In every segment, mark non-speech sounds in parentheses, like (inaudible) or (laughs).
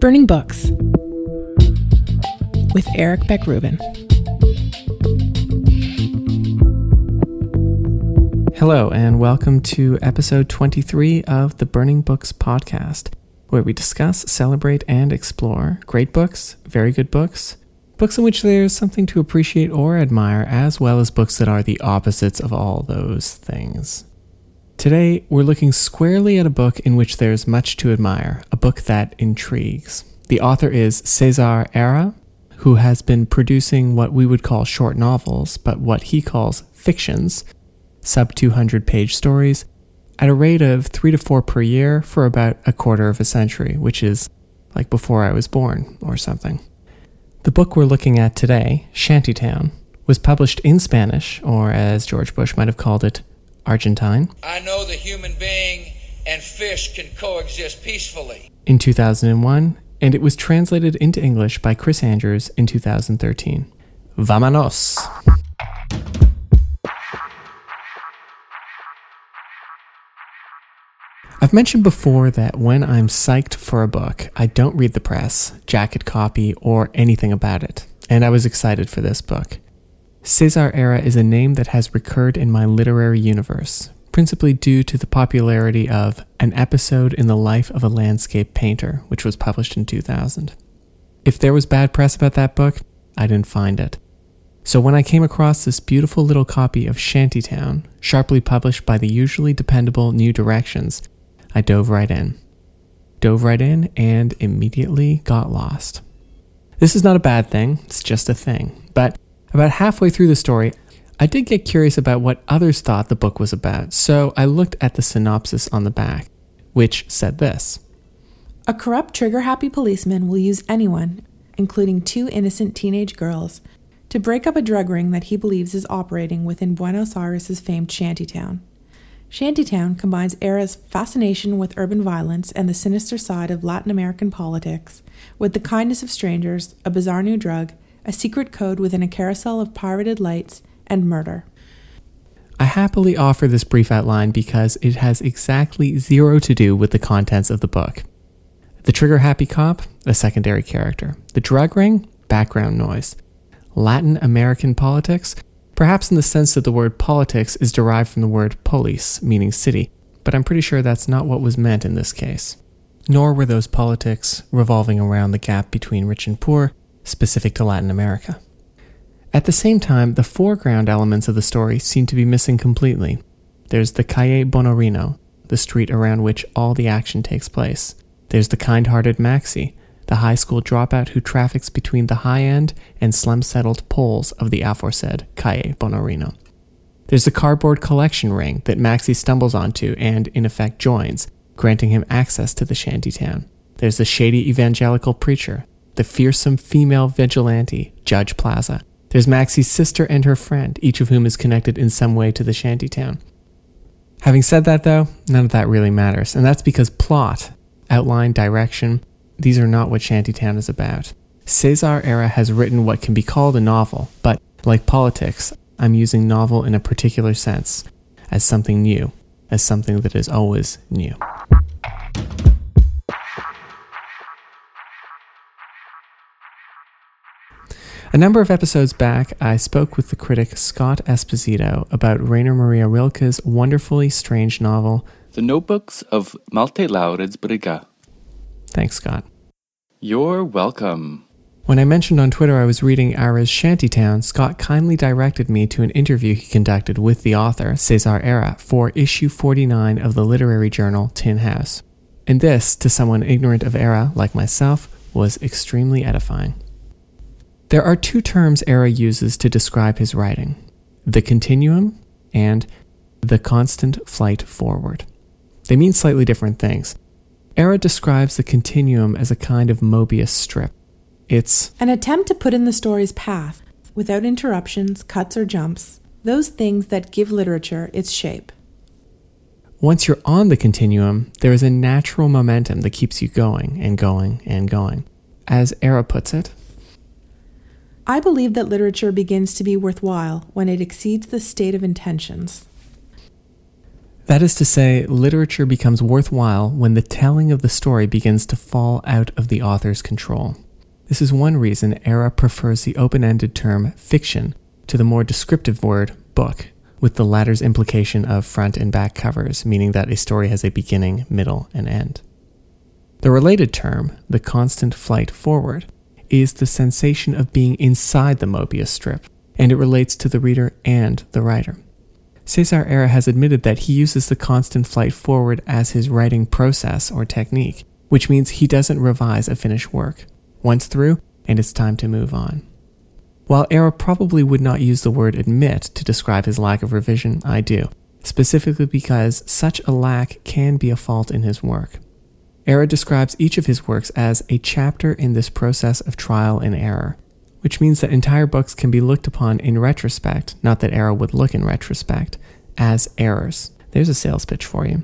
Burning Books with Eric Beck Rubin. Hello, and welcome to episode 23 of the Burning Books podcast, where we discuss, celebrate, and explore great books, very good books, books in which there's something to appreciate or admire, as well as books that are the opposites of all those things. Today, we're looking squarely at a book in which there's much to admire, a book that intrigues. The author is Cesar Aira, who has been producing what we would call short novels, but what he calls fictions, sub 200 page stories, at a rate of three to four per year for about a quarter of a century, which is like before I was born or something. The book we're looking at today, Shantytown, was published in Spanish, or as George Bush might have called it, Argentine. I know the human being and fish can coexist peacefully. In 2001, and it was translated into English by Chris Andrews in 2013. Vamanos! I've mentioned before that when I'm psyched for a book, I don't read the press, jacket copy, or anything about it. And I was excited for this book. Cesar Aira is a name that has recurred in my literary universe, principally due to the popularity of An Episode in the Life of a Landscape Painter, which was published in 2000. If there was bad press about that book, I didn't find it. So when I came across this beautiful little copy of Shantytown, sharply published by the usually dependable New Directions, I dove right in. Dove right in and immediately got lost. This is not a bad thing, it's just a thing. But about halfway through the story, I did get curious about what others thought the book was about, so I looked at the synopsis on the back, which said this A corrupt, trigger happy policeman will use anyone, including two innocent teenage girls, to break up a drug ring that he believes is operating within Buenos Aires' famed shantytown. Shantytown combines Aira's fascination with urban violence and the sinister side of Latin American politics with the kindness of strangers, a bizarre new drug, a secret code within a carousel of pirated lights, and murder. I happily offer this brief outline because it has exactly zero to do with the contents of the book. The trigger happy cop, a secondary character. The drug ring, background noise. Latin American politics, perhaps in the sense that the word politics is derived from the word polis, meaning city, but I'm pretty sure that's not what was meant in this case. Nor were those politics revolving around the gap between rich and poor, specific to Latin America. At the same time, the foreground elements of the story seem to be missing completely. There's the Calle Bonorino, the street around which all the action takes place. There's the kind hearted Maxi, the high school dropout who traffics between the high end and slum settled poles of the aforesaid Calle Bonorino. There's the cardboard collection ring that Maxi stumbles onto and, in effect, joins, granting him access to the shantytown. There's the shady evangelical preacher, the fearsome female vigilante, Judge Plaza. There's Maxi's sister and her friend, each of whom is connected in some way to the shantytown. Having said that, though, none of that really matters, and that's because plot, outline, direction, these are not what Shantytown is about. Cesar Aira has written what can be called a novel, but like politics, I'm using novel in a particular sense, as something new, as something that is always new. A number of episodes back, I spoke with the critic Scott Esposito about Rainer Maria Rilke's wonderfully strange novel, The Notebooks of Malte Laurids Brigge. Thanks, Scott. You're welcome. When I mentioned on Twitter I was reading Aira's Shantytown, Scott kindly directed me to an interview he conducted with the author, Cesar Aira, for issue 49 of the literary journal Tin House. And this, to someone ignorant of Aira like myself, was extremely edifying. There are two terms Aira uses to describe his writing the continuum and the constant flight forward. They mean slightly different things. Aira describes the continuum as a kind of Mobius strip. It's An attempt to put in the story's path, without interruptions, cuts, or jumps, those things that give literature its shape. once you're on the continuum, there is a natural momentum that keeps you going and going and going. As Aira puts it, I believe that literature begins to be worthwhile when it exceeds the state of intentions. That is to say, literature becomes worthwhile when the telling of the story begins to fall out of the author's control. This is one reason Aira prefers the open ended term fiction to the more descriptive word book, with the latter's implication of front and back covers, meaning that a story has a beginning, middle, and end. The related term, the constant flight forward, is the sensation of being inside the Mobius strip, and it relates to the reader and the writer. Cesar Aira has admitted that he uses the constant flight forward as his writing process or technique, which means he doesn't revise a finished work. Once through, and it's time to move on. While Aira probably would not use the word admit to describe his lack of revision, I do, specifically because such a lack can be a fault in his work. Aira describes each of his works as a chapter in this process of trial and error, which means that entire books can be looked upon in retrospect, not that Aira would look in retrospect, as errors. There's a sales pitch for you.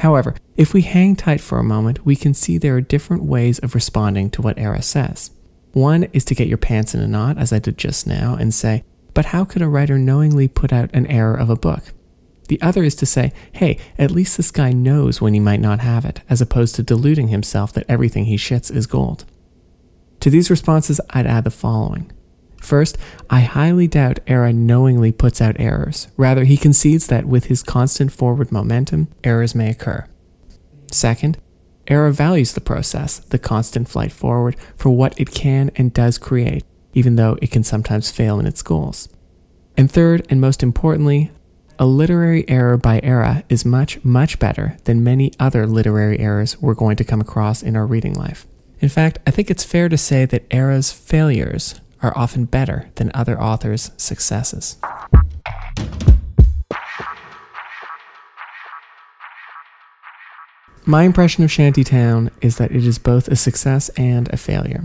However, if we hang tight for a moment, we can see there are different ways of responding to what Aira says. One is to get your pants in a knot, as I did just now, and say, but how could a writer knowingly put out an error of a book? The other is to say, hey, at least this guy knows when he might not have it, as opposed to deluding himself that everything he shits is gold. To these responses, I'd add the following. First, I highly doubt Aira knowingly puts out errors. Rather, he concedes that with his constant forward momentum, errors may occur. Second, Aira values the process, the constant flight forward, for what it can and does create, even though it can sometimes fail in its goals. And third, and most importantly, a literary error by Aira is much, much better than many other literary errors we're going to come across in our reading life. In fact, I think it's fair to say that Aira's failures are often better than other authors' successes. My impression of Shantytown is that it is both a success and a failure.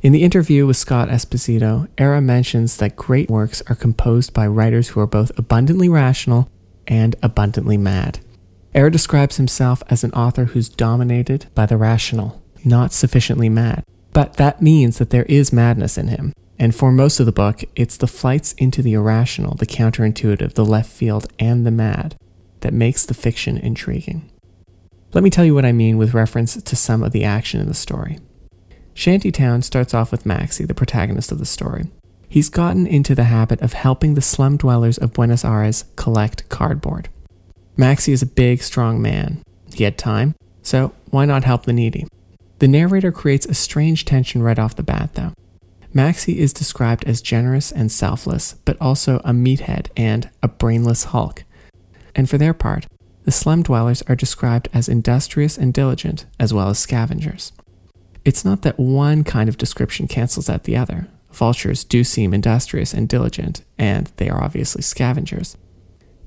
In the interview with Scott Esposito, Aira mentions that great works are composed by writers who are both abundantly rational and abundantly mad. Aira describes himself as an author who's dominated by the rational, not sufficiently mad. But that means that there is madness in him. And for most of the book, it's the flights into the irrational, the counterintuitive, the left field, and the mad that makes the fiction intriguing. Let me tell you what I mean with reference to some of the action in the story. Shantytown starts off with Maxi, the protagonist of the story. He's gotten into the habit of helping the slum dwellers of Buenos Aires collect cardboard. Maxi is a big, strong man. He had time, so why not help the needy? The narrator creates a strange tension right off the bat, though. Maxi is described as generous and selfless, but also a meathead and a brainless hulk. And for their part, the slum dwellers are described as industrious and diligent, as well as scavengers. It's not that one kind of description cancels out the other. Vultures do seem industrious and diligent, and they are obviously scavengers.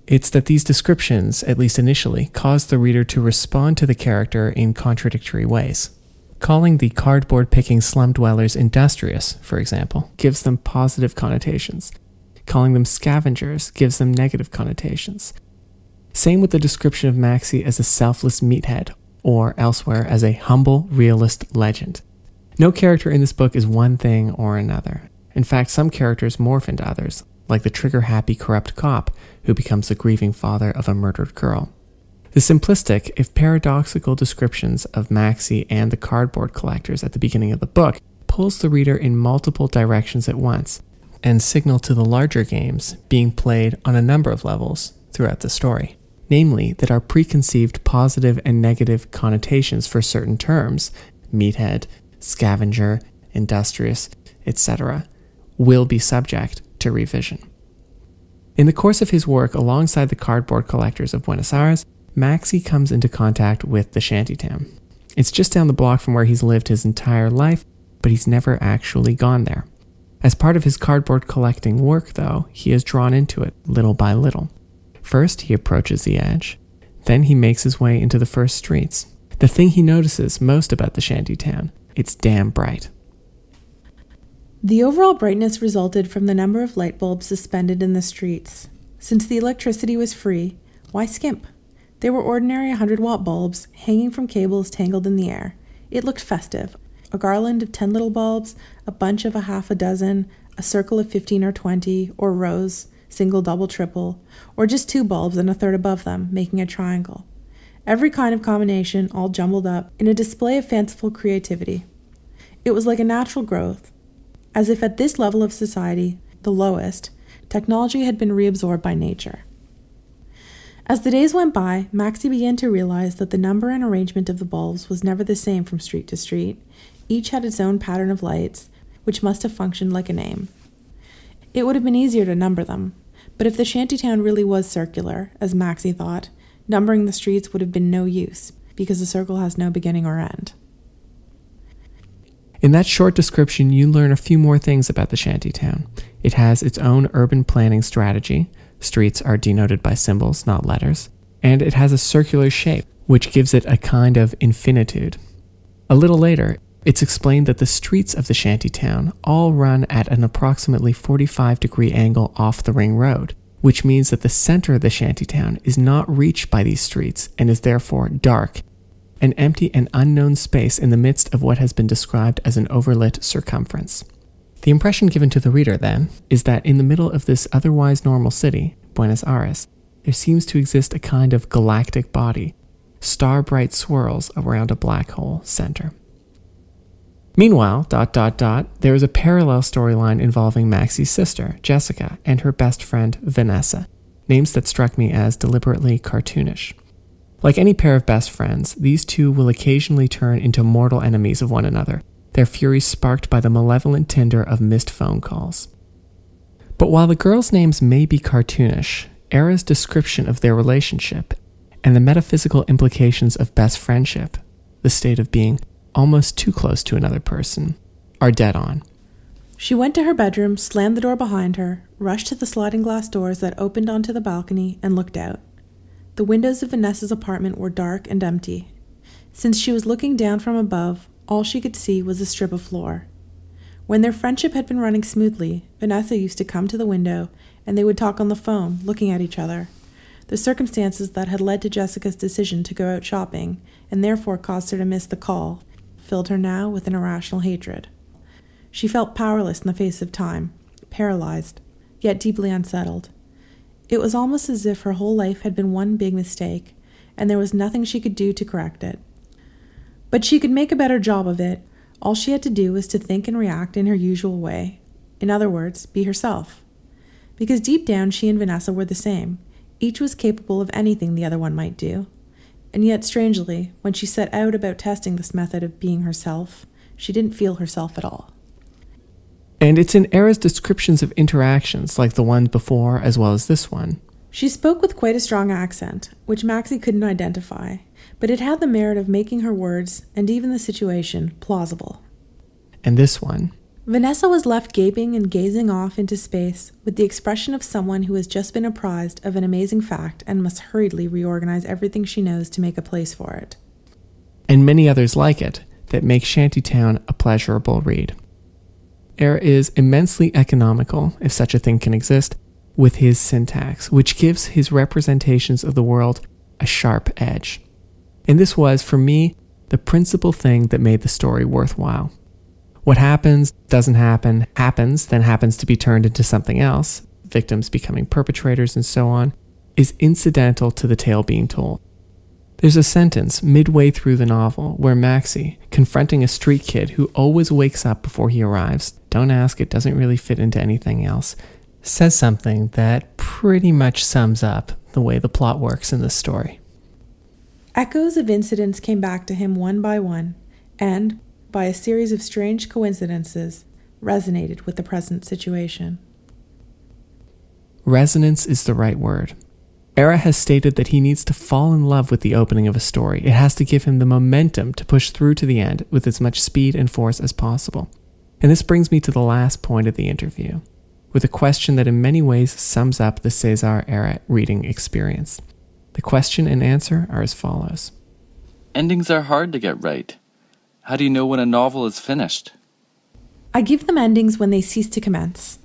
It's that these descriptions, at least initially, cause the reader to respond to the character in contradictory ways. Calling the cardboard picking slum dwellers industrious, for example, gives them positive connotations. Calling them scavengers gives them negative connotations. Same with the description of Maxi as a selfless meathead or elsewhere as a humble realist legend. No character in this book is one thing or another. In fact, some characters morph into others, like the trigger happy corrupt cop who becomes the grieving father of a murdered girl. The simplistic, if paradoxical descriptions of Maxi and the cardboard collectors at the beginning of the book pulls the reader in multiple directions at once and signal to the larger games being played on a number of levels throughout the story namely, that our preconceived positive and negative connotations for certain terms, meathead, scavenger, industrious, etc., will be subject to revision. In the course of his work alongside the cardboard collectors of Buenos Aires, Maxi comes into contact with the shantytown. It's just down the block from where he's lived his entire life, but he's never actually gone there. As part of his cardboard collecting work, though, he is drawn into it little by little. First, he approaches the edge. Then he makes his way into the first streets. The thing he notices most about the shanty town, it's damn bright. The overall brightness resulted from the number of light bulbs suspended in the streets. Since the electricity was free, why skimp? They were ordinary 100 watt bulbs hanging from cables tangled in the air. It looked festive. A garland of 10 little bulbs, a bunch of a half a dozen, a circle of 15 or 20, or rows, single, double, triple, or just two bulbs and a third above them, making a triangle. Every kind of combination all jumbled up in a display of fanciful creativity. It was like a natural growth, as if at this level of society, the lowest, technology had been reabsorbed by nature. As the days went by, Maxi began to realize that the number and arrangement of the bulbs was never the same from street to street. Each had its own pattern of lights, which must have functioned like a name. It would have been easier to number them, but if the shantytown really was circular, as Maxi thought, numbering the streets would have been no use, because a circle has no beginning or end. In that short description, you learn a few more things about the shantytown. It has its own urban planning strategy. Streets are denoted by symbols, not letters. And it has a circular shape, which gives it a kind of infinitude. A little later, it's explained that the streets of the shantytown all run at an approximately 45 degree angle off the ring road, which means that the center of the shantytown is not reached by these streets and is therefore dark, an empty and unknown space in the midst of what has been described as an overlit circumference. The impression given to the reader, then, is that in the middle of this otherwise normal city, Buenos Aires, there seems to exist a kind of galactic body, star bright swirls around a black hole center. Meanwhile, dot dot dot, there is a parallel storyline involving Maxi's sister, Jessica, and her best friend, Vanessa, names that struck me as deliberately cartoonish. Like any pair of best friends, these two will occasionally turn into mortal enemies of one another, their fury sparked by the malevolent tinder of missed phone calls. But while the girls' names may be cartoonish, Aira's description of their relationship and the metaphysical implications of best friendship, the state of being almost too close to another person, are dead on. She went to her bedroom, slammed the door behind her, rushed to the sliding glass doors that opened onto the balcony, and looked out. The windows of Vanessa's apartment were dark and empty. Since she was looking down from above, all she could see was a strip of floor. When their friendship had been running smoothly, Vanessa used to come to the window and they would talk on the phone, looking at each other. The circumstances that had led to Jessica's decision to go out shopping, and therefore caused her to miss the call, filled her now with an irrational hatred. She felt powerless in the face of time, paralyzed, yet deeply unsettled. It was almost as if her whole life had been one big mistake, and there was nothing she could do to correct it. But she could make a better job of it. All she had to do was to think and react in her usual way. In other words, be herself. Because deep down, she and Vanessa were the same. Each was capable of anything the other one might do. And yet, strangely, when she set out about testing this method of being herself, she didn't feel herself at all. And it's in Aira's descriptions of interactions, like the one before as well as this one. She spoke with quite a strong accent, which Maxi couldn't identify, but it had the merit of making her words, and even the situation, plausible. And this one, Vanessa was left gaping and gazing off into space with the expression of someone who has just been apprised of an amazing fact and must hurriedly reorganize everything she knows to make a place for it. and many others like it, that make Shantytown a pleasurable read. Aira is immensely economical, if such a thing can exist, with his syntax, which gives his representations of the world a sharp edge. And this was, for me, the principal thing that made the story worthwhile. What happens, doesn't happen, happens, then happens to be turned into something else, victims becoming perpetrators and so on, is incidental to the tale being told. There's a sentence midway through the novel where Maxi, confronting a street kid who always wakes up before he arrives, don't ask, it doesn't really fit into anything else, says something that pretty much sums up the way the plot works in this story. Echoes of incidents came back to him one by one, and, by a series of strange coincidences, resonated with the present situation. Resonance is the right word. Aira has stated that he needs to fall in love with the opening of a story. It has to give him the momentum to push through to the end with as much speed and force as possible. And this brings me to the last point of the interview, with a question that in many ways sums up the Cesar Aira reading experience. The question and answer are as follows Endings are hard to get right. How do you know when a novel is finished? I give them endings when they cease to commence.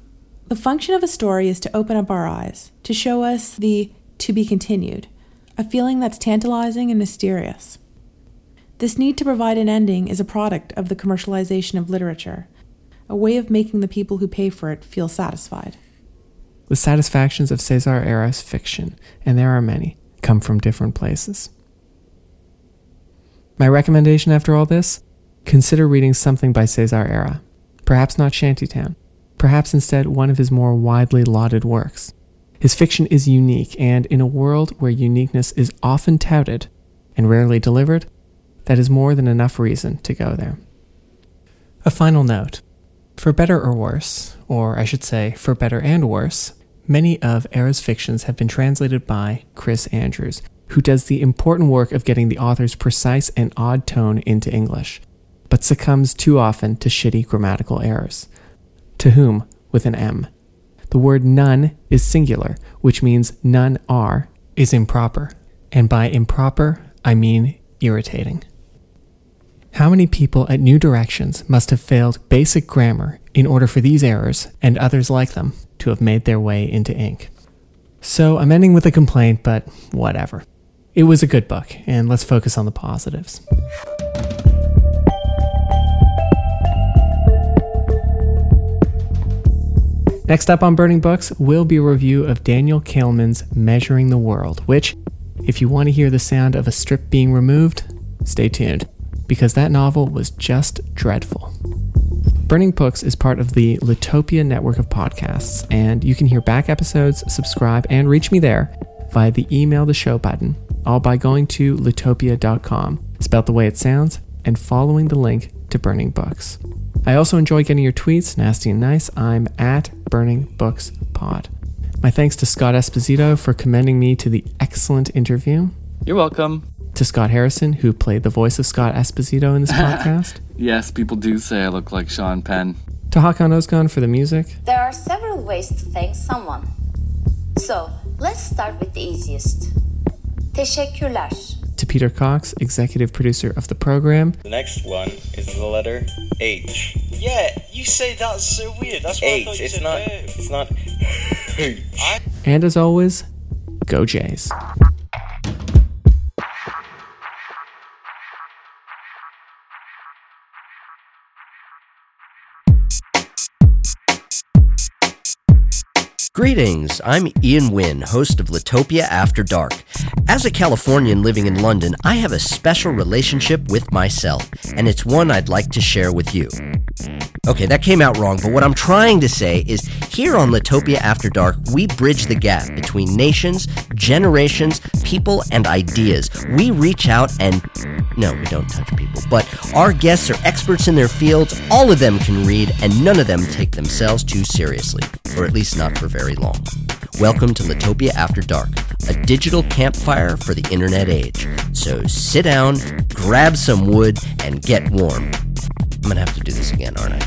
The function of a story is to open up our eyes, to show us the to be continued, a feeling that's tantalizing and mysterious. This need to provide an ending is a product of the commercialization of literature, a way of making the people who pay for it feel satisfied. The satisfactions of Cesar Aira's fiction, and there are many, come from different places. My recommendation after all this? Consider reading something by Cesar Aira. Perhaps not Shantytown. Perhaps instead one of his more widely lauded works. His fiction is unique, and in a world where uniqueness is often touted and rarely delivered, that is more than enough reason to go there. A final note. For better or worse, or I should say, for better and worse, many of Aira's fictions have been translated by Chris Andrews, who does the important work of getting the author's precise and odd tone into English, but succumbs too often to shitty grammatical errors. To whom, with an M. The word none is singular, which means none are, is improper. And by improper, I mean irritating. How many people at New Directions must have failed basic grammar in order for these errors, and others like them, to have made their way into ink? So I'm ending with a complaint, but whatever. It was a good book, and let's focus on the positives. Next up on Burning Books will be a review of Daniel Kehlmann's Measuring the World, which, if you want to hear the sound of a strip being removed, stay tuned, because that novel was just dreadful. Burning Books is part of the Litopia network of podcasts, and you can hear back episodes, subscribe, and reach me there via the email the show button, all by going to litopia.com, spelled the way it sounds, and following the link to Burning Books. I also enjoy getting your tweets, nasty and nice. I'm at Burning Books Pod. My thanks to Scott Esposito for commending me to the excellent interview. You're welcome. To Scott Harrison, who played the voice of Scott Esposito in this (laughs) podcast. Yes, people do say I look like Sean Penn. To Hakan Özkan for the music. There are several ways to thank someone. So, let's start with the easiest. Teşekkürler. To Peter Cox, executive producer of the program. The next one is the letter H. Yeah, you say that's so weird. That's why I thought you It's said not. It's not. (laughs) H. And as always, go Jays. Greetings, I'm Ian Wynn, host of Litopia After Dark. As a Californian living in London, I have a special relationship with myself, and it's one I'd like to share with you. Okay, that came out wrong, but what I'm trying to say is here on Litopia After Dark, we bridge the gap between nations, generations, people, and ideas. We reach out and. No, we don't touch people, but our guests are experts in their fields, all of them can read, and none of them take themselves too seriously, or at least not for very long. Welcome to Litopia After Dark, a digital campfire for the internet age. So sit down, grab some wood, and get warm. I'm gonna have to do this again, aren't I?